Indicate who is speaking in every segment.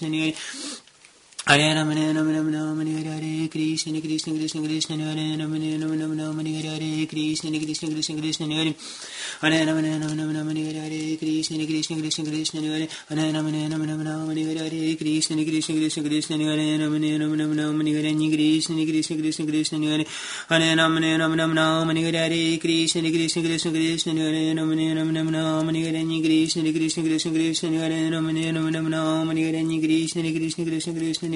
Speaker 1: жизни, Ram Hare Ram Ram Ram Hare Hare Hare Krishna Hare Krishna Krishna Krishna Hare Hare Ram Hare Ram Ram Ram Hare Hare Hare Krishna Hare Krishna Krishna Krishna Hare Hare Ram Hare Ram Ram Ram Hare Hare Hare Krishna Hare Krishna Krishna Krishna Hare Ram Hare Ram Ram Ram Hare Hare Krishna Hare Krishna Krishna Krishna Hare Hare Ram Hare Ram Ram Ram Hare Hare Hare Krishna Hare Krishna Krishna Krishna Hare Ram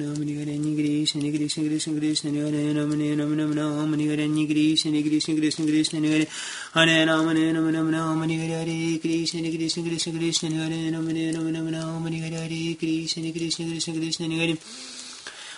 Speaker 1: Ram Hare Hare Hare Krishna Hare Krishna Krishna Krishna Hare Ram Hare Ram Ram Ram Hare Hare Hare Krishna Hare Krishna Krishna Krishna Hare Hare Ram Hare Ram Ram Ram Hare Hare Krishna Hare Krishna Krishna Krishna Hare Ram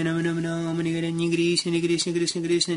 Speaker 1: Hare Ram Ram Ram Hare Hare Hare Krishna Hare Krishna Krishna Krishna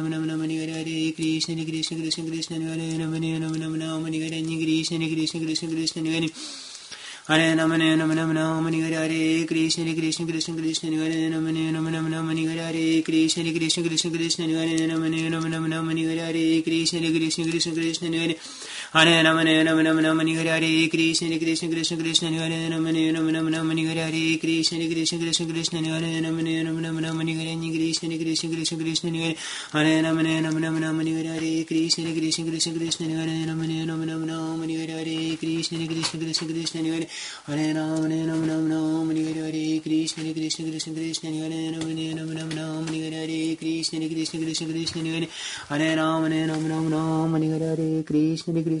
Speaker 1: Hare Krishna Hare Krishna Krishna Krishna Hare Ram Hare Ram Ram Ram Hare Hare Hare Krishna Hare Krishna Krishna Krishna Hare Ram Hare Ram Ram Ram Hare Hare Hare Krishna Hare Krishna Krishna Krishna Hare Hare Ram Hare Ram Ram Ram Hare Hare Hare Krishna Hare Krishna Krishna Krishna Hare Ram Hare Ram Ram Ram Hare Hare Hare Krishna Hare Krishna Krishna Krishna Hare Ram Hare Ram Ram Ram Hare Hare Hare Krishna Hare Krishna Krishna Krishna Hare Hare Ram Hare Ram Ram Ram Hare Hare Hare Krishna Hare Krishna Krishna Krishna Hare Ram Hare Ram Ram Ram Hare Hare Hare Krishna Hare Krishna Krishna Krishna Hare Hare Ram Hare Ram Ram Ram Hare Hare Hare Krishna Hare Krishna Krishna Krishna Hare Ram Hare Ram Ram Ram Hare Hare Hare Krishna Hare Krishna Krishna Krishna Hare Hare Ram Hare Ram Ram Ram Hare Hare Hare Krishna Hare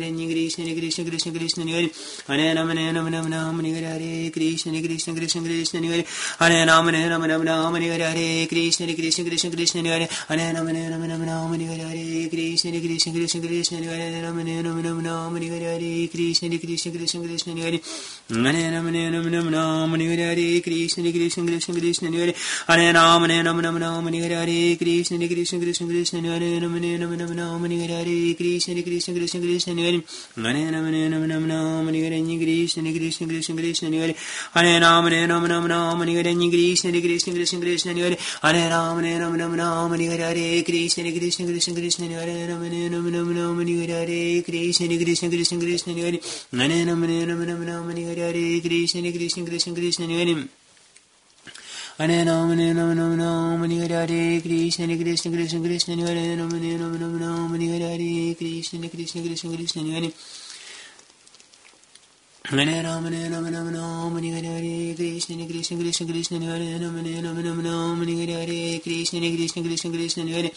Speaker 1: Hare Krishna Hare Krishna Krishna Krishna Hare Hare Ram Hare Ram Ram Ram Hare Hare Krishna Hare Krishna Krishna Krishna Hare Hare Ram Hare Ram Ram Ram Hare Hare Krishna Hare Krishna Krishna Krishna Hare Ram Hare Ram Ram Ram Hare Hare Krishna Hare Krishna Krishna Krishna Hare Hare Ram Hare Ram Ram Ram Hare Hare Krishna Hare Krishna Krishna Krishna Hare Hare Ram Hare Ram Ram Ram Hare Hare Krishna Hare Krishna Krishna Krishna Hare Ram Hare Ram Ram Ram Hare Hare Hare Krishna Krishna Krishna Hare Hare Hare Hare Hare Krishna Hare Krishna Krishna Krishna Hare Hare Ram Hare Ram Ram Ram Hare Hare Krishna Hare Krishna Krishna Krishna Hare Hare Ram Hare Ram Ram Ram Hare Hare Krishna Hare Krishna Krishna Krishna Hare Ram Hare Ram Ram Ram Hare Hare Krishna Hare Krishna Krishna Krishna Hare Hare Ram Hare Ram Ram Ram Hare Hare Krishna Hare Krishna Krishna Krishna Hare Hare Ram Hare Krishna Krishna Krishna Krishna Hare Ram Hare Hare Krishna Krishna Krishna Krishna Hare Hare Ram Krishna Krishna Krishna Krishna Hare Hare Ram Krishna Krishna Krishna Krishna Hare Hare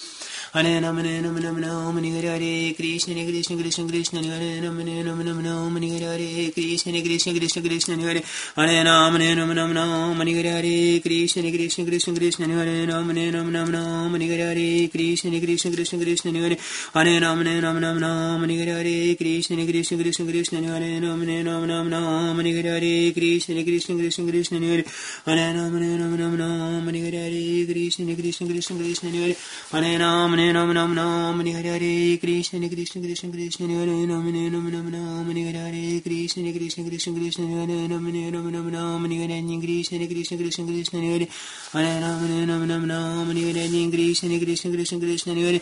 Speaker 1: Hare Ram Ram Ram Hare Hare Krishna Hare Krishna Krishna Krishna Hare Ram Hare Ram Ram Hare Hare Krishna Hare Krishna Krishna Krishna Hare Hare Ram Hare Ram Ram Hare Hare Krishna Hare Krishna Krishna Krishna Hare Ram Hare Ram Ram Hare Hare Krishna Hare Krishna Krishna Krishna Hare Hare Ram Hare Ram Ram Hare Hare Krishna Hare Krishna Krishna Krishna Hare Ram Hare Ram Ram Hare Hare Krishna Hare Krishna Krishna Krishna Hare Hare Ram Hare Ram Ram Hare Hare Krishna Hare Krishna Krishna Krishna Hare Hare Ram Ram Ram Ram Hare Hare Krishna Hare Krishna Krishna Krishna Hare Hare Ram Ram Ram Hare Hare Krishna Hare Krishna Krishna Krishna Hare Hare Ram Ram Ram Hare Hare Krishna Hare Krishna Krishna Krishna Hare Hare Ram Hare Ram Ram Ram Hare Hare Krishna Hare Krishna Krishna Krishna Hare Hare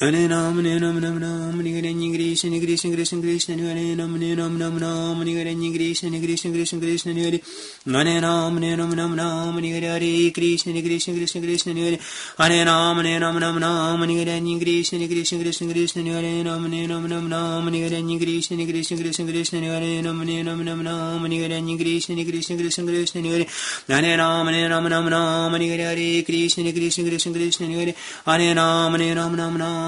Speaker 1: Hare Ram Ram Ram Hare Hare Krishna Hare Krishna Krishna Krishna Hare Hare Hare Hare Krishna Hare Krishna Krishna Krishna Hare Hare Hare Ram Hare Hare Krishna Hare Krishna Krishna Krishna Hare Hare Ram Hare Ram Ram Ram Hare Hare Krishna Hare Krishna Krishna Krishna Hare Hare Hare Hare Krishna Hare Krishna Krishna Krishna Hare Hare Ram Ram Hare Hare Krishna Hare Krishna Krishna Krishna Hare Hare Ram Hare Ram Ram Ram Hare Hare Krishna Hare Krishna Krishna Krishna Hare Hare Hare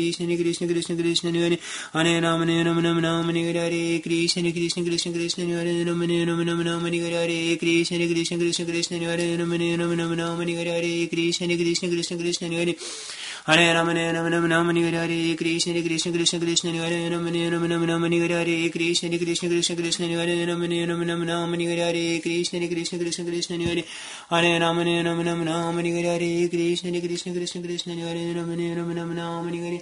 Speaker 1: Krishna Krishna Krishna Krishna Hare Hare Ram Ram Ram Hare Hare Krishna Krishna Krishna Krishna Hare Ram Hare Ram Ram Ram Hare Krishna Krishna Krishna Krishna Hare Hare Ram Hare Ram Ram Ram Hare Krishna Krishna Krishna Krishna Hare Hare Ram Ram Ram Hare Hare Krishna Hare Krishna Krishna Krishna Hare Hare Ram Ram Ram Hare Hare Krishna Hare Krishna Krishna Krishna Hare Hare Ram Hare Ram Ram Ram Hare Hare Krishna Hare Krishna Krishna Krishna Hare Hare Ram Ram Ram Hare Hare Hare Krishna, Hare Krishna, Krishna Krishna, Hare Hare Ram, Hare Hare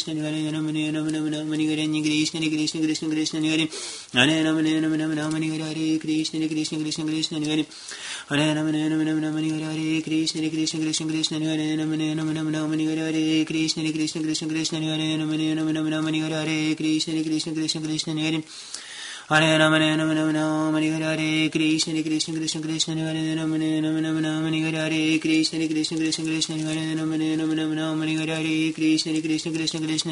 Speaker 1: Hare Hare Ram, Hare Ram, Ram Ram, Hare Hare Krishna, Hare Krishna, Krishna Krishna, Hare Hare Ram, Hare Ram, Ram Ram, Hare Hare Krishna, Hare Krishna, Krishna Krishna, Hare Ram, Hare Ram, Ram Ram, Hare Hare Krishna, Hare Krishna, Krishna Krishna, Hare Ram, Hare Ram, Ram Ram, Hare Hare Krishna, Hare Krishna, Krishna Krishna, Hare Hare Ram, Hare Ram, Ram Ram, Hare Hare Krishna, Hare Krishna, Krishna Krishna, Hare Ram, Hare Ram, Ram Ram, Hare Hare Krishna, Hare Krishna, Krishna Krishna, Hare Ram, Hare Ram, Ram Ram, Hare Hare Krishna, Hare Krishna, Krishna Krishna,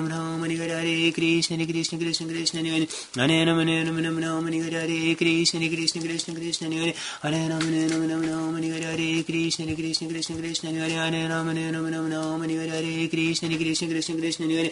Speaker 1: Ram Ram, Hare Hare Krishna, Hare Krishna, Krishna Krishna, Hare Hare Ram, Hare Ram, Ram Ram, Hare Hare Krishna, Hare Krishna, Krishna Krishna, Hare Hare Ram, Hare Ram, Ram Ram, Hare Hare Krishna, Hare Krishna, Krishna Krishna, Hare Hare Ram, Hare Ram, Ram Ram, Hare Hare Krishna, Hare Krishna, Krishna Krishna,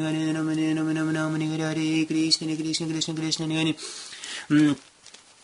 Speaker 1: Hare Ram, Hare Ram, Ram Ram,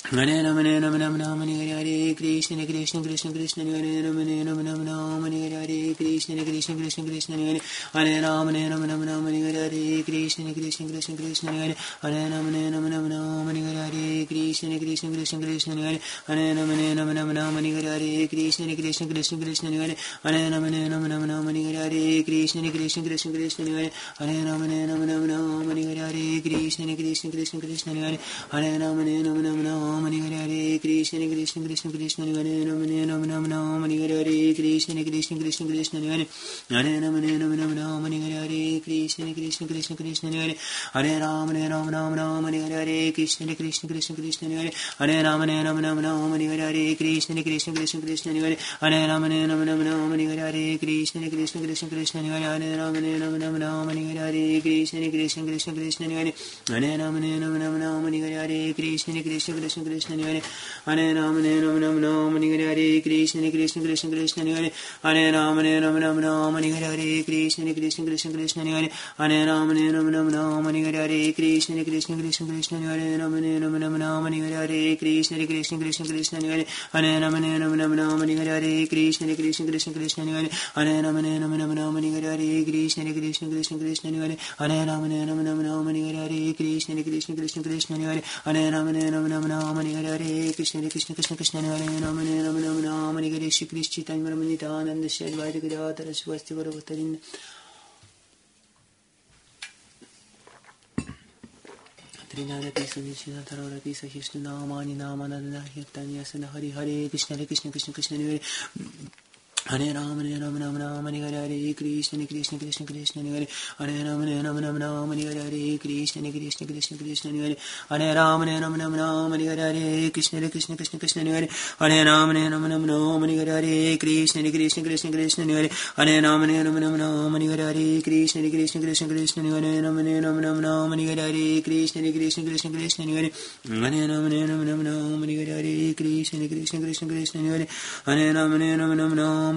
Speaker 1: Hare Krishna, Krishna Krishna, Hare Hare Krishna, Krishna, Krishna Krishna, Hare Hare Ram, Hare Ram, Ram Ram, Hare Hare Krishna, Krishna, Krishna Krishna, Hare Hare Ram, Ram Ram, Hare Hare Krishna, Krishna, Krishna Krishna, Hare Hare Ram, Hare Ram, Ram Ram, Hare Hare Krishna, Krishna, Krishna Krishna, Hare Hare Ram, Ram Ram, Hare Hare Krishna, Krishna, Krishna Krishna, Hare Hare Ram, Hare Ram, Ram Ram, Hare Hare Krishna, Krishna, Krishna Krishna, Hare Hare Ram, Hare Ram, Ram Ram, Hare Hare Krishna, Krishna Krishna Krishna Hare Hare Rama Hare Rama Rama Rama Hare Hare Krishna Krishna Krishna Krishna Hare Hare Rama Hare Rama Rama Rama Hare Hare Krishna Krishna Krishna Krishna Hare Hare Rama Hare Rama Rama Rama Hare Hare Krishna Krishna Krishna Krishna Hare Hare Rama Hare Rama Rama Rama Hare Hare Krishna Krishna Krishna Krishna Hare Hare Rama Rama Rama Hare Hare Krishna Krishna Krishna Krishna Hare Hare Rama Hare Rama Rama Rama Hare Hare Krishna Krishna Krishna Krishna Hare Hare Rama Hare Rama Rama Rama Hare Hare Krishna Krishna Krishna Krishna Hare Hare Rama Hare Rama Rama Rama Hare Hare Krishna Krishna Krishna Krishna Hare Hare Rama Hare Rama Rama Rama Hare Hare Krishna Krishna Krishna Krishna Hare Hare Rama Hare Rama Rama Rama Hare Hare Krishna Krishna Krishna Krishna Hare Hare Rama Hare Rama Rama Rama Hare Hare Krishna Krishna Krishna Krishna Hare Hare Rama Hare Rama Rama Rama Hare Hare Krishna Krishna Krishna Krishna Hare Hare Rama Hare Rama Rama Rama Hare Hare Krishna Krishna Krishna Krishna Hare Hare Rama Hare Rama Rama Rama Hare Hare Krishna Krishna Krishna Krishna Hare Rama Hare Rama Rama Rama Hare Hare Krishna Krishna Krishna Krishna Hare Hare Rama Hare Rama Rama Rama Hare Hare Krishna Krishna Krishna Krishna Hare Hare Hare Rama Rama Hare Hare Krishna Krishna Krishna Krishna Hare Hare Hare Rama Rama Rama Hare Hare Hare Hare Hare Hare Hare Hare Hare Hare Hare Shri Krishna Chaitanya Nityananda Shri Advaita Gadadhara Swasti Gauravatarina Trinadapi Sunicina Tararapi Sahishnu Namani Namananda Hirtanya Hari Hare Krishna Hare Krishna Krishna Krishna Hare Hare Ram Hare Ram Ram Ram Hare Hare Krishna Krishna Krishna Krishna Hare Hare Ram Hare Ram Ram Ram Hare Hare Krishna Krishna Krishna Krishna Hare Hare Ram Hare Ram Ram Ram Hare Hare Krishna Krishna Krishna Krishna Hare Hare Ram Hare Ram Ram Ram Hare Hare Krishna Krishna Krishna Krishna Hare Hare Ram Hare Ram Ram Ram Hare Hare Krishna Krishna Krishna Krishna Hare Ram Hare Ram Ram Ram Hare Hare Krishna Krishna Krishna Krishna Hare Hare Ram Hare Ram Ram Ram Hare Hare Krishna Krishna Krishna Krishna Hare Hare Ram Hare Ram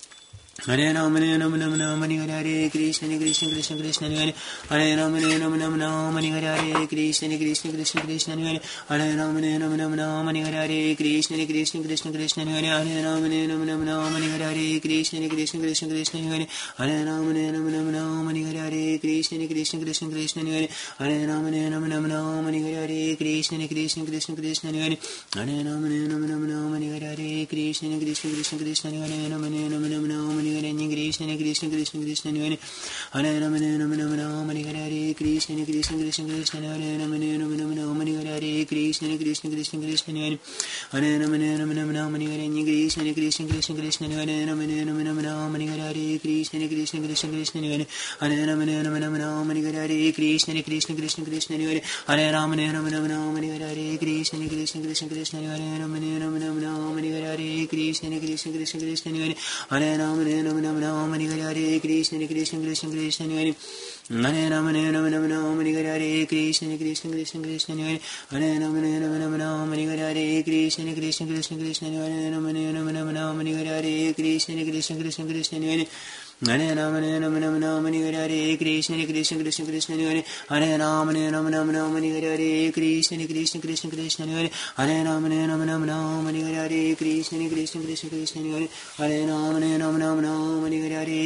Speaker 1: Hare Ram Ram Ram Hare Hare Krishna Krishna Krishna Krishna Hare Hare Ram Hare Ram Ram Ram Hare Hare Krishna Krishna Krishna Krishna Hare Hare Ram Hare Ram Ram Ram Hare Hare Krishna Krishna Krishna Krishna Hare Ram Hare Ram Ram Ram Hare Hare Krishna Krishna Krishna Krishna Hare Hare Ram Hare Ram Ram Ram Hare Hare Krishna Krishna Krishna Krishna Hare Ram Hare Ram Ram Ram Hare Hare Krishna Krishna Krishna Krishna Hare Hare Ram Hare Ram Ram Ram Hare Hare Krishna Krishna Krishna Krishna Hare Ram Hare Ram Ram Ram Hare Hare Krishna Krishna Krishna Krishna Hare Hare Ram Hare Ram Ram Ram Hare Hare Krishna Krishna Krishna Krishna Hare Hare Ram Hare Ram Ram Ram Hare Hare Krishna Krishna Krishna Krishna Hare Ram Hare Ram Ram Ram Hare Hare Krishna Krishna Krishna Krishna Hare Hare Ram Hare Ram Ram Ram Hare Hare Krishna Krishna Krishna Krishna Hare Hare Ram Hare Ram Ram Ram Hare Hare Krishna Krishna Krishna Krishna Hare Hare Ram Hare Ram Ram Ram Hare Hare Krishna Krishna Krishna Krishna Krishna Krishna Krishna Krishna Hare Hare Rama Rama Rama Rama Hare Krishna Krishna Krishna Krishna Hare Hare Rama Rama Rama Rama Hare Krishna Krishna Krishna Krishna Hare Hare Rama Rama Rama Rama Hare Krishna Hare Krishna Krishna Hare Hare Rama Rama Rama Hare Hare Krishna Krishna Krishna Krishna Hare Hare Rama Hare Rama Rama Rama Hare Hare Krishna Krishna Krishna Krishna Hare Hare Rama Hare Rama Rama Rama Hare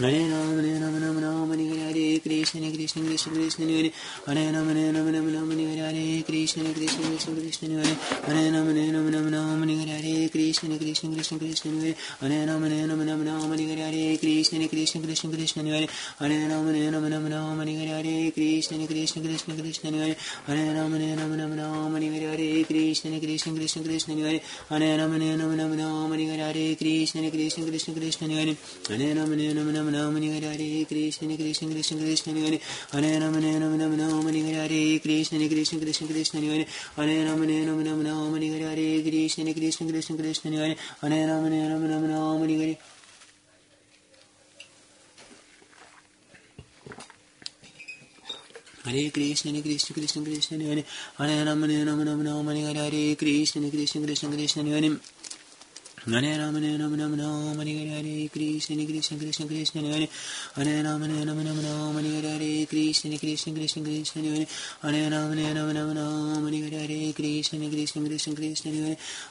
Speaker 1: Hare Rama Hare Rama Rama Rama Hare Hare Krishna Hare Krishna Krishna Krishna Hare Hare Rama Hare Rama Rama Rama Hare Hare Krishna Hare Krishna Krishna Krishna Hare Hare Rama Hare Rama Rama Rama Hare Hare Krishna Hare Krishna Krishna Krishna Hare Hare Rama Hare Rama Rama Rama Hare Hare Krishna Hare Krishna Krishna Krishna Hare Hare Rama Hare Rama Rama Rama Hare Hare Krishna Hare Krishna Krishna Krishna Hare Hare Rama Hare Rama Rama Rama Hare Hare Krishna Krishna Krishna Krishna Hare Hare Rama Hare Rama Rama Rama Hare Hare Krishna Krishna Krishna Krishna Hare Hare Rama Hare Rama Rama Rama Hare Hare Krishna Krishna Krishna Krishna Hare Hare Rama Hare Rama Rama Rama Hare Hare Hare Krishna, Hare Krishna, Krishna Krishna, Hare Hare Rama, Hare Rama, Rama Rama, Hare Hare Krishna, Hare Krishna, Krishna Krishna, Hare Hare Rama, Hare Rama, Rama Rama, Hare Hare Krishna, Hare Krishna, Krishna Krishna, Hare Hare Rama, Hare Rama, Rama Rama, Hare Hare Krishna, Hare Krishna, Krishna Krishna, Hare Hare Hare Rama, Rama Rama, Hare Hare Hare Krishna, Krishna Krishna, Hare Hare Hare Rama, Rama Rama, Hare Hare Hare Krishna, Hare Hare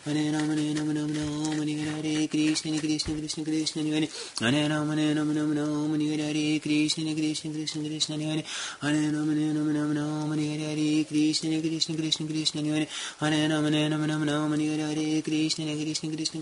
Speaker 1: Hare Rama, Rama Rama, Hare Hare Hare Krishna, Krishna Krishna, Hare Hare Hare Rama, Rama Rama, Hare Hare Hare Krishna, Krishna Krishna, Hare Hare Hare Rama, Rama Rama, Hare Hare Hare Krishna, Hare Hare Hare Rama, Rama Rama, Hare Hare Krishna, Hare Krishna, Krishna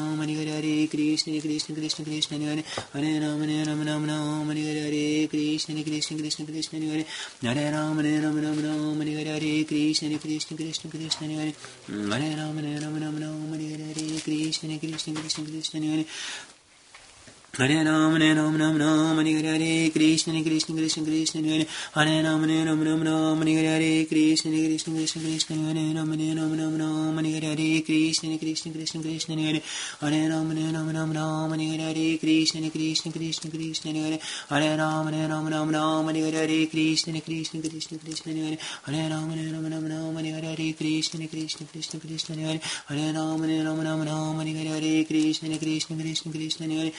Speaker 1: Rama Rama, Hare Hare Krishna, Krishna, Krishna Krishna, Hare Hare. Rama, Hare Rama, Rama Rama, Hare Hare Krishna, Krishna, Krishna Krishna, Hare Hare. Ram, Hare Ram, Ram Ram, Hare Hare Krishna, Krishna, Krishna Krishna, Hare Hare. Ram, Hare Ram, Ram Ram, Hare Hare Krishna, Krishna, Krishna Krishna, Hare Ram, Hare Ram, Ram Ram, Hare Hare Krishna, Hare Krishna, Krishna Krishna, Hare Hare Ram, Hare Ram, Ram Ram, Hare Hare Krishna, Hare Krishna, Krishna Krishna, Hare Hare Ram, Hare Ram, Ram Ram, Hare Hare Krishna, Hare Krishna, Krishna Krishna, Hare Hare Ram, Hare Ram, Ram Ram, Hare Hare Krishna, Hare Krishna, Krishna Krishna, Hare Hare Ram, Hare Ram, Ram Ram, Hare Hare Krishna, Hare Krishna, Krishna Krishna, Hare Hare Ram, Hare Ram, Ram Ram, Hare Hare Krishna, Hare Krishna, Krishna Krishna, Hare Hare Ram, Hare Ram, Ram Ram, Hare Hare Krishna, Hare Krishna, Krishna Krishna, Hare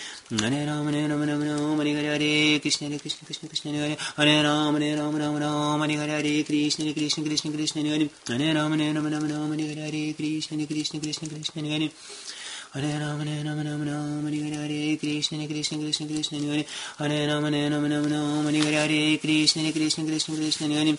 Speaker 1: Hare Ram, Hare Ram, Ram Ram, Hare Hare Krishna, Hare Krishna, Krishna Krishna, Hare Hare Hare Ram, Hare Ram, Ram Ram, Hare Hare Krishna, Hare Krishna, Krishna Krishna, Hare Hare Hare Ram, Hare Ram, Ram Ram, Hare Hare Krishna, Hare Krishna, Krishna Krishna, Hare Hare Ram, Hare Ram, Ram Ram, Hare Hare Hare Krishna, Krishna Krishna, Hare Ram, Hare Ram Ram, Hare Hare Krishna, Hare Krishna, Krishna Krishna,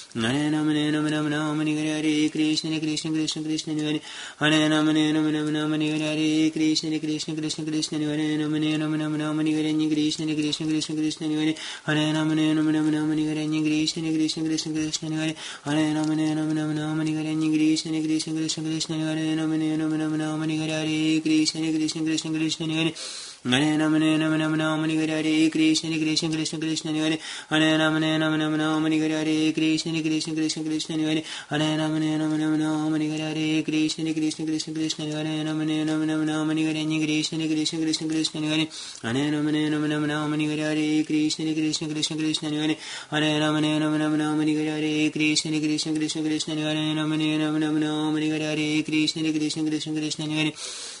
Speaker 1: Hare Hare, Hare Krishna, Hare Krishna, Krishna Krishna, Hare Hare Ram, Hare Ram, Ram Ram, Hare Hare, Hare Krishna, Hare Krishna, Krishna Krishna, Hare Hare Ram, Hare Ram, Ram Ram, Hare Hare, Hare Krishna, Hare Krishna, Krishna Krishna, Hare Ram, Hare Ram, Ram Ram, Hare Hare, Hare Krishna, Hare Krishna, Krishna Krishna, Hare Hare Ram, Hare Ram, Ram Ram, Hare Hare, Hare Krishna, Hare Krishna, Krishna Krishna, Hare Hare Ram, Hare Ram, Ram Ram, Hare Hare, Hare Krishna, Hare Krishna, Krishna Krishna, Hare Hare Ram, Hare Ram, Ram Ram, Hare Hare, Hare Krishna, Hare Krishna, Krishna Krishna, Hare Ram, Hare Ram, Ram Ram, Hare Hare, Hare Krishna, Hare Krishna, Krishna Krishna, Hare Hare Ram, Hare Ram, Ram Ram, Hare Hare, Hare Krishna, Hare Krishna, Krishna Krishna, Hare Hare Ram, Hare Ram, Ram Ram, Hare Hare, Hare Krishna, Hare Krishna, Krishna Krishna, Hare Ram, Hare Ram, Ram Ram, Hare Hare, Hare Krishna, Hare Krishna, Krishna Krishna, Hare Hare Ram, Hare Ram, Ram Ram, Hare Hare, Hare Krishna, Hare Krishna, Krishna Krishna, Hare Hare Ram, Hare Ram, Ram Ram, Hare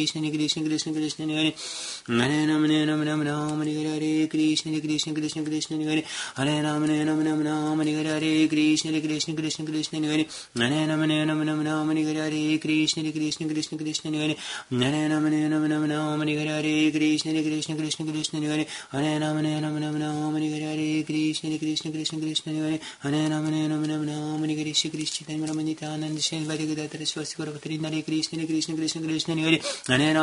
Speaker 1: Krishna, Hare Krishna, Krishna Krishna, Hare Hare Ram, Hare Ram, Ram Ram, Hare Hare, Hare Krishna, Hare Krishna, Krishna Krishna, Hare Hare Ram, Hare Ram, Ram Ram, Hare Hare, Hare Krishna, Hare Krishna, Krishna Krishna, Hare Hare Ram, Hare Ram, Ram Ram, Hare Hare, Hare Krishna, Hare Krishna, Krishna Krishna, Hare Hare Ram, Hare Ram, Ram Ram, Hare Hare, Shri Krishna, Shri Swasti Hare Krishna, Hare Krishna, Krishna Krishna, Hare Hare Ram, Hare Ram, Ram Ram, Hare Hare, Hare Krishna, Hare Krishna, Krishna Krishna, Hare Hare Ram, Hare Ram, Ram Ram, Hare Hare, Hare Krishna, Hare Krishna, Krishna Krishna, Hare Hare Ram, Hare Ram, Ram Ram, Hare Hare, Hare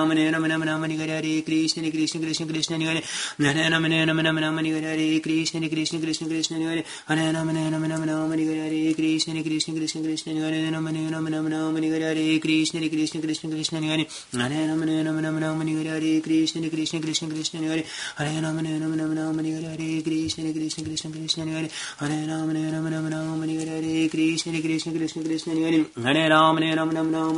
Speaker 1: Krishna, Hare Krishna, Krishna Krishna, Hare Ram, Hare Ram, Ram Ram, Hare Hare, Hare Krishna, Hare Krishna, Krishna Krishna, Hare Hare Hare Ram, Ram Ram, Hare Hare, Hare Krishna, Hare Krishna, Krishna Krishna, Hare Hare Hare Ram, Ram Ram, Hare Hare, Hare Krishna, Hare Krishna, Krishna Krishna, Hare Hare Hare Ram, Ram Ram, Hare Hare, Hare Krishna, Hare Krishna, Krishna Krishna, Hare Hare Ram, Hare Ram, Ram Ram, Hare Hare, Hare Krishna, Hare Krishna, Krishna Krishna, Hare Hare Ram, Hare Ram, Ram Ram,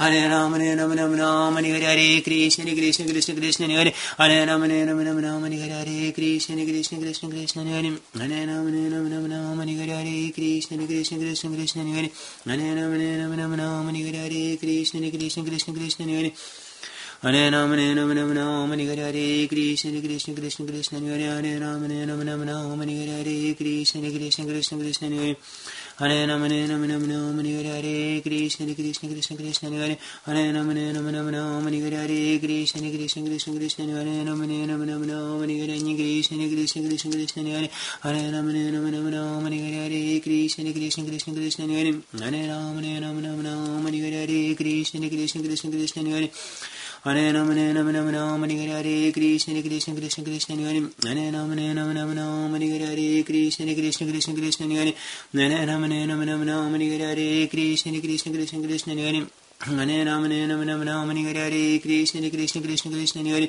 Speaker 1: Hare Ram, Ram Ram, Hare Hare, Hare Krishna, Hare Krishna, Krishna Krishna, Hare Hare Ram, Hare Ram, Ram Ram, Hare Hare, Hare Krishna, Hare Krishna, Krishna Krishna, Hare Hare Ram, Hare Ram, Ram Ram, Hare Hare, Hare Krishna, Hare Krishna, Krishna Krishna, Hare Hare Ram, Hare Ram, Ram Ram, Hare Hare, Hare Krishna, Hare Krishna, Krishna Krishna, Hare Hare Ram, Hare Ram, Ram Ram, Hare Hare, Hare Krishna, Hare Krishna, Krishna Krishna, Hare Hare Ram, Hare Ram, Ram Ram, Hare Hare, Hare Krishna, Hare Krishna, Krishna Krishna, Hare Hare Ram, Hare Ram, Ram Ram, Hare Hare, Hare Krishna, Hare Krishna, Krishna Krishna, Hare Hare Ram, Hare Ram, Ram Ram, Hare Hare, Hare Krishna, Hare Krishna, Krishna Krishna, Hare Ram, Hare Ram, Ram Ram, Hare Hare, Hare Krishna, Hare Krishna, Krishna Krishna, Hare Hare Ram, Hare Ram, Ram Ram, Hare Hare, Hare Krishna, Hare Krishna, Krishna Krishna, Hare Hare Hare Ram, Ram Ram, Hare Hare, Hare Krishna, Hare Krishna, Krishna Krishna, Hare Hare Hare Ram Ram Ram Hare Hare Krishna Hare Krishna Krishna Krishna Hare Hare Ram Hare Ram Ram Ram Hare Hare Krishna Hare Krishna Krishna Krishna Hare Hare Ram Hare Ram Ram Ram Hare Hare Krishna Hare Krishna Krishna Krishna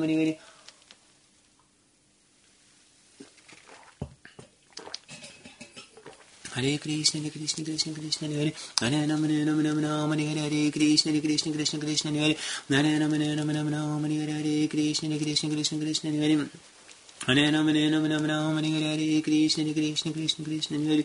Speaker 1: Ram Hare Hare Krishna Hare Krishna Krishna Krishna Hare Hare Ram Hare Ram Ram Ram Hare Hare Hare Krishna, Hare Krishna, Krishna Krishna, Hare Hare Ram, Hare Ram, Ram Ram, Hare Hare Krishna, Hare Krishna, Krishna Krishna, Hare Hare Ram, Hare Ram, Ram Ram, Hare Hare Krishna, Hare Krishna, Krishna Krishna, Hare Hare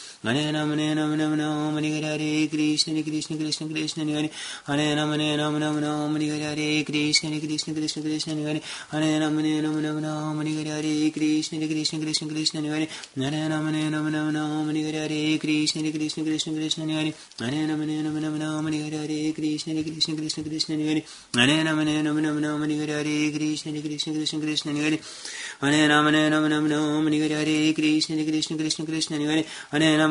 Speaker 1: Hare Ram, Hare Ram, Ram Ram, Hare Hare Krishna, Hare Krishna, Krishna Krishna, Hare Hare Ram, Hare Ram, Ram Ram, Hare Hare Krishna, Hare Krishna, Krishna Krishna, Hare Hare Ram, Hare Ram, Ram Ram, Hare Hare Krishna, Hare Krishna, Krishna Krishna, Hare Hare Ram, Hare Ram, Ram Ram, Hare Hare Krishna, Hare Krishna, Krishna Krishna, Hare Hare Ram, Hare Ram, Ram Ram, Hare Hare Krishna, Hare Krishna, Krishna Krishna, Hare Hare Ram, Hare Ram, Ram Ram, Hare Hare Krishna, Hare Krishna, Krishna Krishna, Hare Hare Ram, Hare Ram, Ram Ram, Hare Hare Krishna, Hare Krishna, Krishna Krishna, Hare Hare Ram, Hare Ram, Ram Ram, Hare Hare Krishna, Hare Krishna, Krishna Krishna, Hare Hare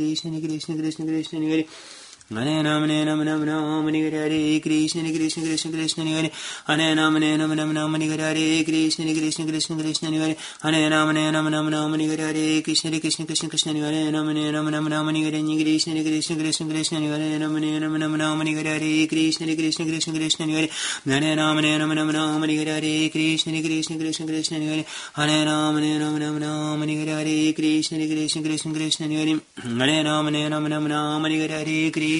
Speaker 1: Krishna, Hare Krishna, Krishna Krishna, Hare Hare Ram, Hare Ram, Ram Ram, Hare Hare Krishna, Krishna, Krishna Krishna, Hare Hare Ram, Hare Ram, Ram Ram, Hare Hare Krishna, Krishna, Krishna Krishna, Hare Hare Ram, Hare Ram, Ram Ram, Hare Hare Krishna, Krishna, Krishna Krishna, Hare Ram, Hare Ram, Ram Ram, Hare Hare Krishna, Krishna, Krishna Krishna, Hare Ram, Hare Ram, Ram Ram, Hare Hare Krishna, Krishna, Krishna Krishna, Hare Hare Ram, Hare Ram, Ram Ram, Hare Hare Krishna, Krishna, Krishna Krishna, Hare Hare Ram, Hare Ram, Ram Ram, Hare Hare Krishna, Krishna, Krishna Krishna, Hare Hare Ram, Hare Ram, Ram Ram, Hare Hare Krishna,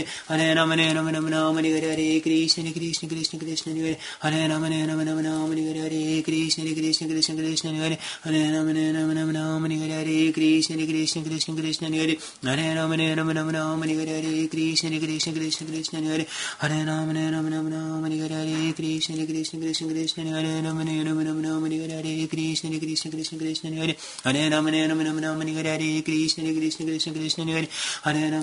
Speaker 1: Hare Ram, Hare Ram, Ram Ram, Hare Hare Krishna, Hare Krishna, Krishna Krishna, Hare Hare Ram, Hare Ram, Ram Ram, Hare Hare Krishna, Hare Krishna, Krishna Krishna, Hare Hare Ram, Hare Ram, Ram Ram, Hare Hare Krishna, Hare Krishna, Krishna Krishna, Hare Hare Ram, Hare Ram, Ram Ram, Hare Hare Krishna, Hare Krishna, Krishna Krishna, Hare Hare Ram, Hare Ram, Ram Ram, Hare Hare Krishna, Hare Krishna, Krishna Krishna, Hare Ram, Hare Ram, Ram Ram, Hare Hare Krishna, Hare Krishna, Krishna Krishna, Hare Hare Ram, Hare Ram, Ram Ram, Hare Hare Krishna, Hare Krishna, Krishna Krishna, Hare Hare Ram,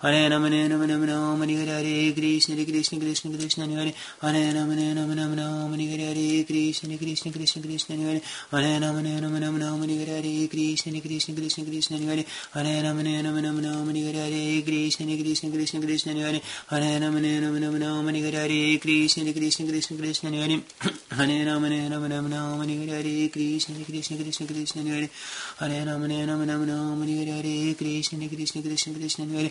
Speaker 1: Hare Ram Ram Ram Hare Hare Hare Krishna Hare Krishna Krishna Krishna Hare Hare Hare Ram Ram Ram Hare Hare Hare Krishna Hare Krishna Krishna Krishna Hare Hare Ram Hare Ram Ram Ram Hare Hare Hare Krishna Hare Krishna Krishna Krishna Hare Hare Ram Hare Ram Ram Ram Hare Hare Hare Krishna Hare Krishna Krishna Krishna Hare Hare Ram Hare Ram Ram Ram Hare Hare Hare Krishna Hare Krishna Krishna Krishna Hare Hare Ram Hare Ram Ram Ram Hare Hare Hare Krishna Hare Krishna Krishna Krishna Hare Hare Hare Ram Ram Ram Hare Hare Hare Krishna Hare Krishna Krishna Krishna Hare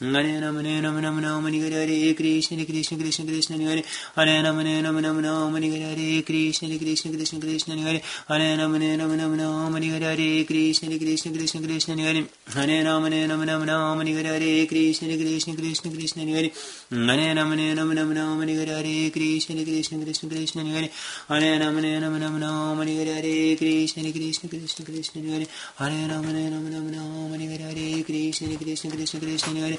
Speaker 1: Hare Ram Hare Hare Hare Krishna Krishna Krishna Krishna Hare Hare Ram Hare Hare Hare Krishna Krishna Krishna Krishna Hare Hare Ram Hare Hare Hare Krishna Krishna Krishna Krishna Hare Hare Ram Hare Hare Hare Krishna Krishna Krishna Krishna Hare Hare Ram Hare Hare Hare Krishna Krishna Krishna Krishna Hare Hare Ram Hare Hare Hare Krishna Krishna Krishna Krishna Hare Hare Ram Hare Hare Hare Krishna Krishna Krishna Krishna Hare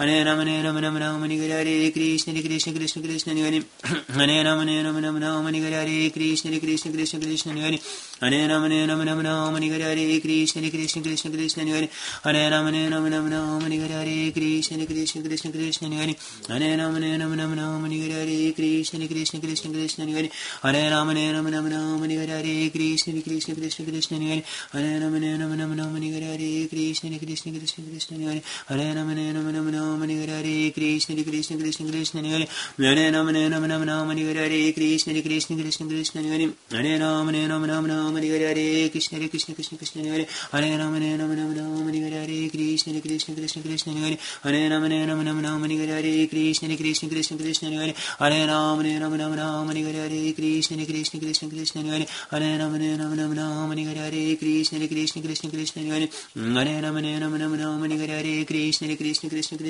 Speaker 1: Hare Ram Hare Ram Ram Ram Hare Hare Hare Krishna Hare Krishna Krishna Krishna Hare Hare Hare Ram Ram Ram Hare Hare Hare Krishna Hare Krishna Krishna Krishna Hare Hare Hare Ram Ram Ram Hare Hare Hare Krishna Hare Krishna Krishna Krishna Hare Hare Hare Ram Ram Ram Hare Hare Hare Krishna Hare Krishna Krishna Krishna Hare Hare Hare Hare Hare Hare Krishna Hare Krishna Krishna Hare Hare Hare Hare Hare Hare Krishna Hare Krishna Krishna Krishna Hare Hare Hare Ram Ram Ram Hare Hare Hare Krishna Hare Krishna Krishna Krishna Hare Hare Hare Krishna Krishna Krishna Krishna Hare Hare Hare Krishna Krishna Krishna Krishna Hare Hare Ram Hare Ram Hare Hare Krishna Krishna Krishna Krishna Hare Hare Ram Hare Ram Hare Hare Krishna Krishna Krishna Krishna Hare Hare Hare Hare Hare Krishna Krishna Krishna Krishna Hare Hare Hare Hare Krishna Krishna Krishna Krishna Hare Hare Hare Hare Hare Krishna Krishna Krishna Krishna Hare Hare Hare Hare Hare Krishna Krishna Krishna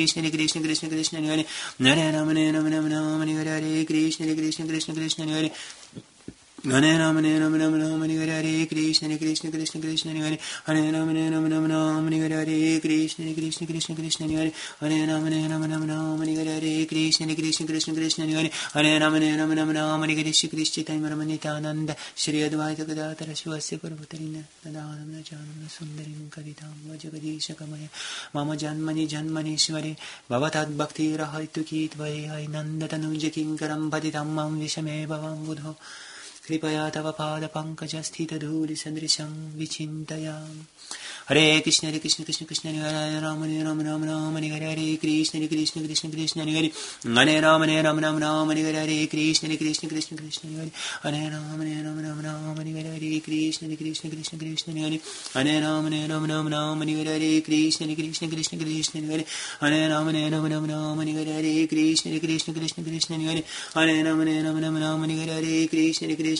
Speaker 1: Krishna Hare Krishna Krishna Krishna Hare Hare Ram Hare Ram Ram Ram Hare Hare Hare Krishna Hare Krishna Krishna Krishna Hare Ram Hare Ram Ram Ram Hare Hare Hare Krishna Hare Krishna Krishna Krishna Hare Hare Hare Ram Hare Ram Ram Ram Hare Hare Hare Krishna Hare Krishna Krishna Krishna Hare Hare Hare Ram Hare Ram Ram Ram Hare Hare Hare Krishna Hare Krishna Krishna Krishna Hare Hare Hare Ram Hare Ram Ram Ram Hare Hare Shri Krishna Taimara Nitananda Shri Advaita Gadadhara Shivasya Parvatarina Nadanam Najanam Sundarim Kavitam Vajagadisha Kamaya Mama Janmani Janmanishwari Bhavatad Bhakti Rahaitu Kitvai Nandatanuja Kinkaram Patitamam Vishame Bhavam Budho कृपया तव पाद पंकज स्थित धूलि पादपङ्कजस्थितधूलिसदृशं विचिन्तयामि हरे कृष्ण हरे कृष्ण कृष्ण कृष्ण हरे हरे राम हरे राम राम राम हरे हरे हरे कृष्ण हरे कृष्ण कृष्ण कृष्ण हरे हरे हरे राम हरे राम राम राम हरे हरे हरे कृष्ण हरे कृष्ण कृष्ण कृष्ण हरे हरे हरे राम हरे राम राम राम हरे हरे हरे कृष्ण हरे कृष्ण कृष्ण कृष्ण हरे हरे राम हरे राम राम राम हरे हरे हरे कृष्ण हरे कृष्ण कृष्ण कृष्ण हरे हरे राम हरे राम राम राम हरे हरे हरे कृष्ण हरे कृष्ण कृष्ण कृष्ण हरे हरे राम हरे राम राम राम हरे हरे हरे कृष्ण हरे Krishna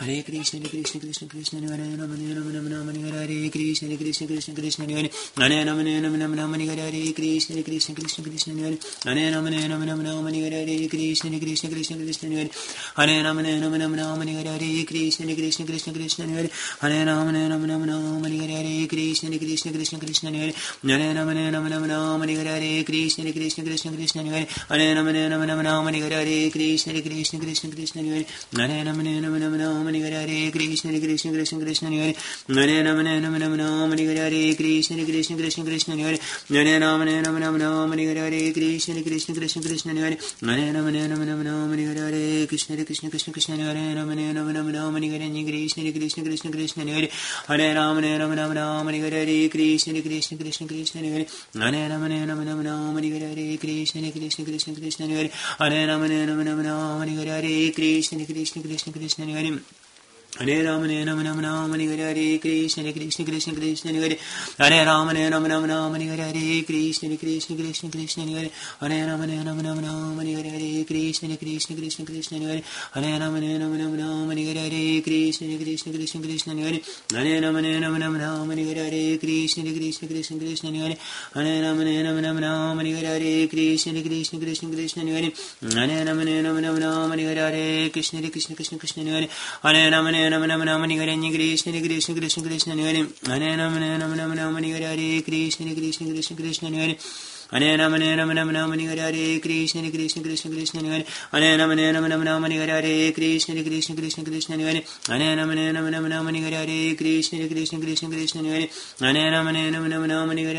Speaker 1: Hare Krishna, Hare Krishna, Krishna Krishna, Hare Hare Hare Krishna, Hare Krishna, Krishna Krishna, Hare Hare Hare Krishna, Hare Krishna, Krishna Krishna, Hare Hare Rama, Hare Rama, Rama Rama, Hare Krishna, Hare Krishna, Krishna Krishna, Hare Hare Rama, Hare Rama, Hare Krishna, Hare Krishna, Krishna Krishna, Hare Hare Hare Krishna, Hare Krishna, Krishna Krishna, Hare Hare Hare Krishna, Hare Krishna, Krishna Krishna, Hare Hare Hare Krishna, Hare Krishna, Krishna Krishna, Hare Hare Hare Rama, Rama Rama, Hare Hare Krishna, Hare Krishna, Krishna Krishna, Hare Hare Rama, Hare Rama, Rama Rama, Hare Hare Krishna, Hare Krishna, Krishna Krishna, Hare Hare Rama, Hare Rama, Rama Rama, Hare Hare Krishna, Hare Krishna, Krishna Krishna, Hare Hare Ram Hare Ram Ram Ram Hare Hare Hare Krishna Hare Krishna Krishna Krishna Hare Hare Ram Hare Ram Ram Ram Hare Hare Hare Krishna Hare Krishna Krishna Krishna Hare Hare Ram Hare Ram Ram Ram Hare Hare Hare Krishna Hare Krishna Krishna Krishna Hare Hare Ram Hare Ram Ram Ram Hare Hare Hare Krishna Hare Krishna Krishna Krishna Hare Hare Ram Hare Ram Ram Ram Hare Hare Hare Krishna Hare Krishna Krishna Krishna Hare Hare Ram Hare Ram Ram Ram Hare Hare Hare Krishna Hare Krishna Krishna Krishna Hare Hare Ram Hare Ram Ram Ram Hare Hare Hare Krishna Hare Krishna Krishna Krishna Hare Hare Ram Hare Ram Ram Ram Hare Hare Krishna Hare Krishna Krishna Krishna Hare Hare Ram Hare Ram Ram Ram Hare Hare Krishna Hare Krishna Krishna Krishna Hare Hare Ram Hare Ram Ram Ram Hare Hare Krishna Hare Krishna Krishna Krishna Hare Hare Ram Hare Ram Ram Ram Hare Hare Krishna Hare Krishna Krishna Krishna Hare Hare Ram Hare Ram Ram Ram Hare Hare Krishna Hare Krishna Krishna Krishna Hare Hare Ram Hare Ram Ram Ram Hare Hare Krishna Hare Krishna Krishna Krishna Hare Hare Ram Hare Ram Ram Ram Hare Hare Krishna Hare Krishna Krishna Krishna Hare Hare Ram Hare Ram Ram Ram Hare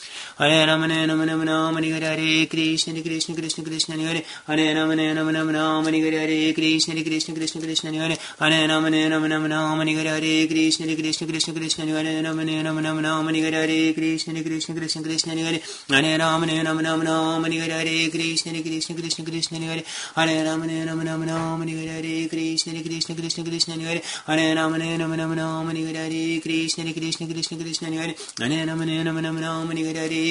Speaker 1: Hare Hare Krishna Krishna Krishna Krishna Hare Hare Ram Hare Hare Hare Krishna Krishna Krishna Krishna Hare Hare Ram Hare Ram Ram Ram Hare Hare Krishna Krishna Krishna Krishna Hare Hare Ram Hare Ram Ram Ram Hare Hare Krishna Krishna Krishna Krishna Hare Ram Hare Ram Ram Ram Hare Hare Krishna Krishna Krishna Krishna Hare Hare Ram Hare Ram Ram Ram Hare Hare Krishna Krishna Krishna Krishna Hare Hare Ram Hare Ram Ram Ram Hare Hare Krishna Krishna Hare Krishna Krishna Krishna Hare Hare Rama Hare Rama Rama Rama Hare Hare Krishna Hare Krishna Krishna Krishna Hare Hare Rama Hare Rama Rama Rama Hare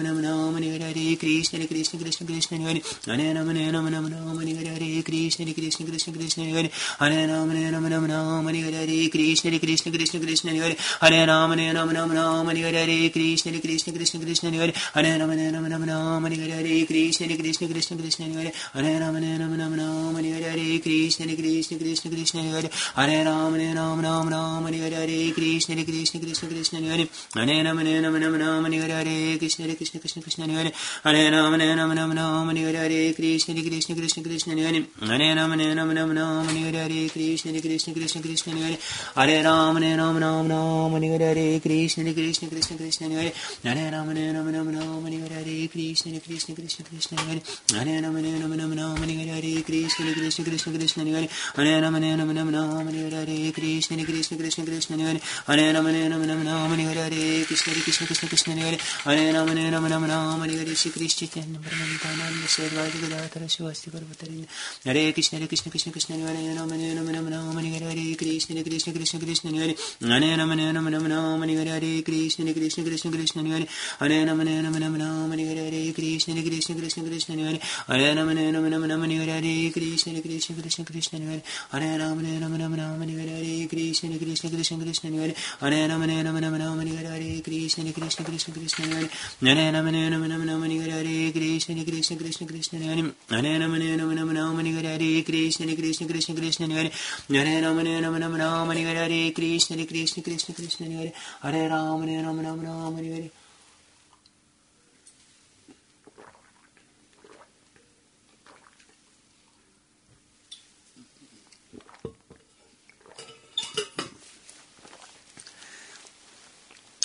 Speaker 1: Rama Rama Hare Hare Krishna Hare Krishna Krishna Krishna Hare Hare Rama Hare Rama Rama Rama Hare Hare Krishna Hare Krishna Krishna Krishna Hare Hare Rama Hare Rama Rama Rama Hare Hare Krishna Hare Krishna Krishna Krishna Hare Hare Rama Hare Rama Rama Rama Hare Hare Krishna Hare Krishna Krishna Krishna Hare Hare Rama Hare Rama Rama Rama Hare Hare Krishna Hare Krishna Krishna Krishna Hare Hare Rama Hare Rama Rama Rama Hare Hare Krishna Hare Krishna Krishna Krishna Hare Hare Rama Hare Rama Rama Rama Hare Hare Krishna Hare Krishna Krishna Krishna Hare Hare Rama Hare Rama Rama Rama Hare Hare Krishna Hare Krishna Krishna Krishna Hare Hare Rama Hare Rama Rama Rama Hare Hare Krishna Hare Krishna Krishna Krishna Hare Hare Rama Hare Rama Rama Rama Hare Hare Krishna Hare Krishna Krishna Krishna Hare Hare Rama Hare Rama Rama Rama Hare Hare Krishna Hare Krishna Krishna Krishna Hare Hare Rama Hare Rama Rama Rama Hare Hare Krishna Hare Rama Hare Hare Krishna Hare Krishna Krishna Krishna Hare Hare Rama Hare Rama Rama Rama Hare Hare Krishna Hare Krishna Krishna Krishna Hare Hare Rama Hare Rama Rama Rama Hare Hare Krishna Hare Krishna Krishna Krishna Hare Hare Rama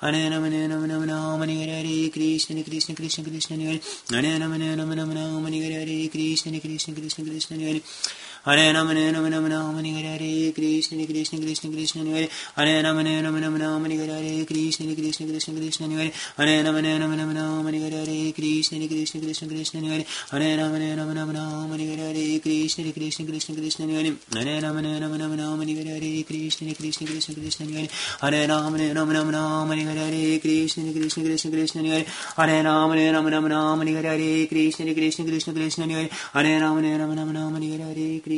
Speaker 1: Hare Rama, Hare Rama, Rama Rama, Hare Hare Krishna, Hare Krishna, Krishna Krishna, Hare Rama, Hare Rama, Rama Rama, Hare Hare Krishna, Hare Krishna, Krishna Krishna, Hare Hare Hare Rama, Rama Rama, Hare Hare Krishna, Hare Krishna, Krishna Krishna, Hare Hare Hare Rama, Rama Rama, Hare Hare Krishna, Hare Krishna, Krishna Krishna, Hare Hare Hare Rama, Rama Rama, Hare Hare Krishna, Hare Krishna, Krishna Krishna, Hare Hare Hare Rama, Rama Rama, Hare Hare Krishna, Hare Krishna, Krishna Krishna, Hare Hare Hare Rama, Rama Rama, Hare Hare Krishna, Hare Krishna, Krishna Krishna, Hare Hare Hare Rama, Rama Rama, Hare Hare Krishna, Hare Krishna, Krishna Krishna, Hare Hare Rama, Hare Rama,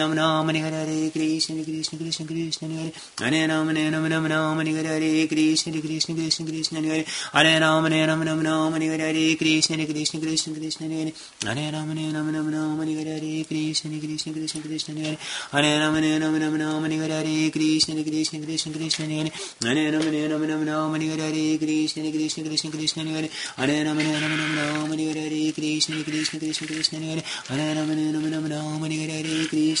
Speaker 1: Rama Rama, Hare Hare Krishna, Hare Krishna, Krishna Krishna, Hare Hare Rama, Hare Rama, Rama Rama, Hare Hare Krishna, Hare Krishna, Krishna Krishna, Hare Rama, Hare Rama, Rama Rama, Hare Hare Krishna, Hare Krishna, Krishna Krishna, Hare Hare Rama, Hare Rama, Rama Rama, Hare Hare Krishna, Hare Krishna, Krishna Krishna, Hare Hare Rama, Hare Rama, Rama Rama, Hare Hare Krishna, Hare Krishna, Krishna Krishna, Hare Hare Rama, Hare Rama, Rama Rama, Hare Hare Krishna, Hare Krishna, Krishna Krishna, Hare Hare Rama, Hare Rama, Rama Rama, Hare Hare Krishna, Hare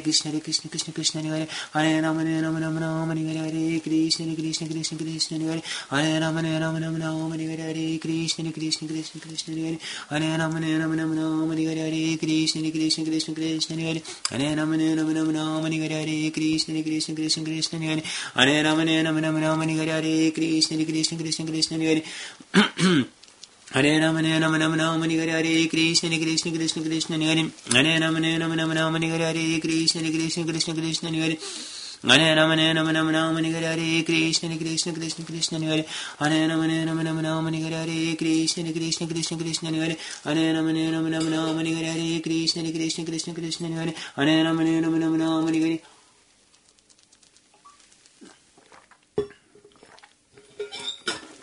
Speaker 1: Krishna, Hare Krishna, Krishna Krishna, Hare Hare Rama, Hare Rama, Rama Rama, Hare Hare Krishna, Hare Krishna, Krishna Krishna, Hare Hare Rama, Hare Rama, Rama Rama, Hare Hare Krishna, Krishna Hare Krishna Krishna Krishna Hare Hare Ram Hare Ram Ram Ram Hare Hare Hare Krishna Hare Krishna Krishna Krishna Hare Hare Ram Hare Ram Ram Ram Hare Hare Hare Krishna Hare Krishna Krishna Krishna Hare Hare Ram Hare Ram Ram Ram Hare Hare Hare Krishna Hare Krishna Krishna Krishna Hare Hare Ram Hare Ram Ram Ram Hare Hare Kuru Govind Kirtanam Hare Krishna Hare Krishna Krishna Krishna Hare Hare Ram Hare Ram Ram Ram Hare Hare Hare Krishna Hare Krishna Krishna Krishna Hare Hare Ram Hare Ram Ram Ram Hare Hare Hare Krishna Hare Krishna Krishna Krishna Hare Hare Ram Hare Ram Ram Ram Hare Hare Hare Krishna Hare Krishna Krishna Krishna Hare Hare Ram Hare Ram Ram Ram Hare Hare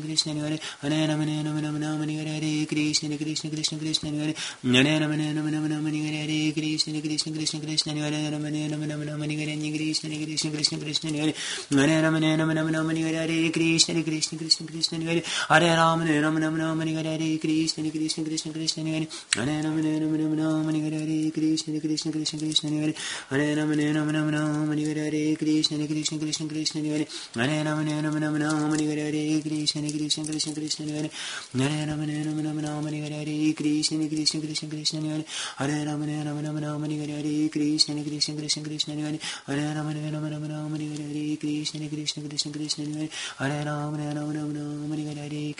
Speaker 1: Krishna Hare Hare Ram Hare Ram Ram Ram Hare Hare Hare Krishna Hare Krishna Krishna Krishna Hare Hare Ram Hare Ram Ram Ram Hare Hare Hare Krishna Hare Krishna Krishna Krishna Hare Hare Ram Hare Ram Ram Ram Hare Hare Hare Krishna Hare Krishna Krishna Krishna Hare Hare Ram Hare Ram Ram Ram Hare Hare Hare Krishna Hare Krishna Krishna Krishna Hare Hare Ram Hare Ram Ram Ram Hare Hare Hare Krishna Hare Krishna Krishna Krishna Hare Hare Ram Hare Ram Ram Ram Hare Hare Hare Krishna Hare Krishna Krishna Krishna Hare Hare Ram Hare Ram Ram Ram Hare Hare Hare Krishna Hare Krishna Krishna Krishna Hare Hare Ram Hare Ram Ram Ram Hare Hare Hare Krishna Hare Krishna Krishna Krishna Hare Hare Ram Hare Ram Ram Ram Hare Hare Hare Krishna Hare Krishna Krishna Krishna Hare Ram Hare Ram Ram Ram Hare Hare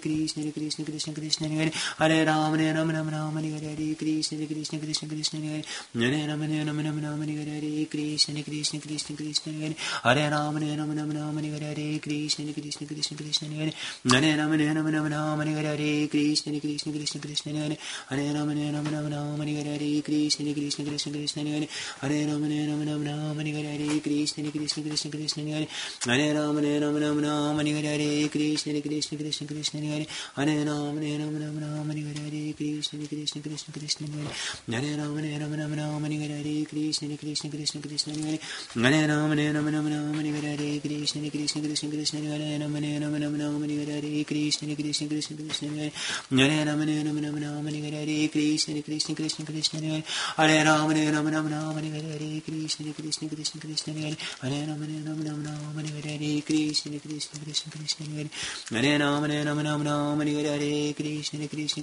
Speaker 1: Krishna Hare Krishna Krishna Krishna Hare Hare Ram Hare Ram Ram Ram Hare Hare Krishna Hare Krishna Krishna Krishna Hare Hare Ram Hare Ram Ram Ram Hare Hare Krishna Hare Krishna Krishna Krishna Hare Hare Ram Hare Ram Ram Ram Hare Krishna Krishna Krishna Krishna Hare Hare Hare Ram Hare Krishna Krishna Krishna Krishna Hare Hare Ram Hare Ram Ram Ram Hare Krishna Krishna Krishna Krishna Hare Hare Ram Hare Ram Ram Ram Hare Krishna Krishna Krishna Krishna Hare Hare Ram Hare Ram Ram Ram Hare Krishna Krishna Krishna Krishna Hare Hare Hare Ram Ram Ram Hare Krishna Krishna Krishna Krishna Hare Hare Hare Ram Ram Ram Hare Krishna Krishna Krishna Krishna Hare Hare Hare Ram Ram Hare Hare Krishna Hare Krishna Krishna Krishna Hare Hare Ram Hare Ram Ram Ram Hare Hare Krishna Hare Krishna Krishna Krishna Hare Hare Ram Hare Ram Ram Ram Hare Hare Krishna Hare Krishna Krishna Krishna Hare Hare Ram Hare Ram Ram Ram Hare Hare Krishna Hare Krishna Krishna Krishna Hare Hare Ram Hare Ram Ram Ram Hare Hare Krishna Hare Krishna Krishna Krishna Hare Hare Ram Hare Ram Ram Ram Hare Hare Krishna Hare Krishna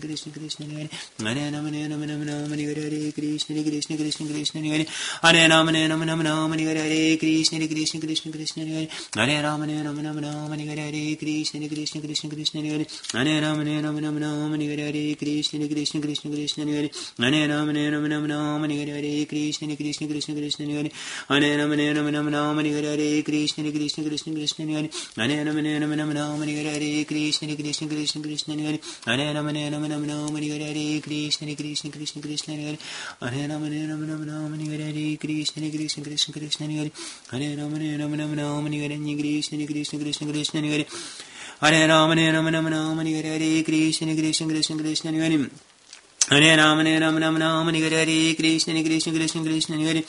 Speaker 1: Krishna Krishna Hare Hare Ram Hare Ram Ram Ram Hare Hare Krishna Hare Krishna Krishna Krishna Hare Hare Ram Hare Ram Ram Ram Hare Hare Krishna Hare Krishna Krishna Krishna Hare Hare Ram Hare Ram Ram Ram Hare Hare Krishna Hare Krishna Krishna Krishna Hare Hare Ram Hare Ram Ram Ram Hare Hare Krishna Hare Krishna Krishna Krishna Hare Hare Ram Hare Ram Ram Ram Hare Hare Krishna Hare Krishna Krishna Krishna Hare Ram Hare Ram Ram Ram Hare Hare Krishna Hare Krishna Krishna Krishna Hare Hare Ram Hare Ram Ram Ram Hare Hare Krishna Hare Krishna Krishna Krishna Hare Hare Ram Hare Ram Ram Ram Hare Hare Krishna Krishna Krishna Krishna Hare Hare. Ram Hare Ram Ram Ram Hare Krishna Hare Krishna Krishna Krishna Hare Hare. Ram Hare Ram Ram Ram Hare Krishna Hare Krishna Krishna Krishna Hare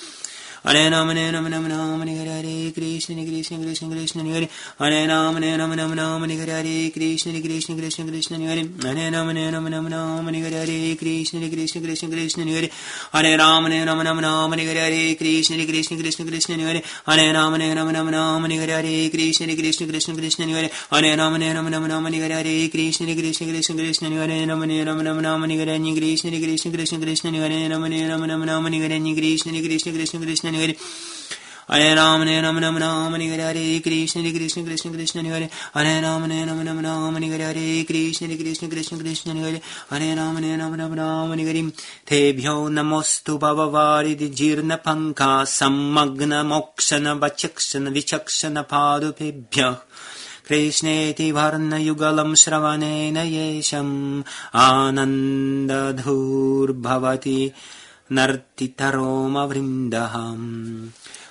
Speaker 1: Hare Ram Hare Ram Ram Ram Hare Hare Krishna Hare Krishna Krishna Krishna Hare Hare Ram Hare Ram Ram Ram Hare Hare Krishna Hare Krishna Krishna Krishna Hare Hare Ram Hare Ram Ram Ram Hare Hare Krishna Hare Krishna Krishna Krishna Hare Hare Ram Hare Ram Ram Ram Hare Hare Krishna Hare Krishna Krishna Krishna Hare Hare रामने नमो नम नम राम निगि हरे कृष्ण हरे कृष्ण कृष्ण कृष्ण हरे हरे राम ने नम नमो नमनाम नि हरे कृष्ण हरे कृष्ण कृष्ण कृष्ण हरे हरे राम रामने नम नमनाम नि गिरिं तेभ्यो नमोऽस्तु भवरिति जीर्ण पङ्खा सम्मग्न मोक्षन बचक्षन विचक्षण पादुभिभ्यः कृष्णेति वर्णयुगलं श्रवणेन येषम् आनन्दधूर्भवति नर्तितरोम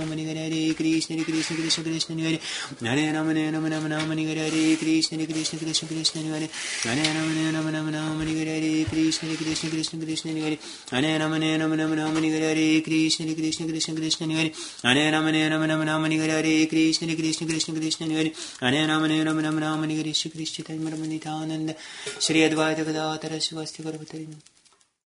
Speaker 1: Ram Hari Hare Hare Krishna Hare Krishna Krishna Krishna Hare Hare Hare Ram Hare Ram Ram Ram Hare Hare Hare Krishna Hare Krishna Krishna Krishna Hare Hare Hare Ram Hare Ram Hare Hare Hare Krishna Hare Krishna Krishna Krishna Hare Hare Hare Ram Hare Ram Ram Ram Hare Hare Hare Krishna Hare Krishna Krishna Krishna Hare Hare Hare Ram Hare Ram Ram Ram Hare Hare Hare Krishna Hare Krishna Krishna Krishna Hare Hare Hare Ram Hare Hare Hare Hare Krishna Hare Krishna Krishna Krishna Hare Shri Advaita Gadadhara Sivasti Garbhatarinam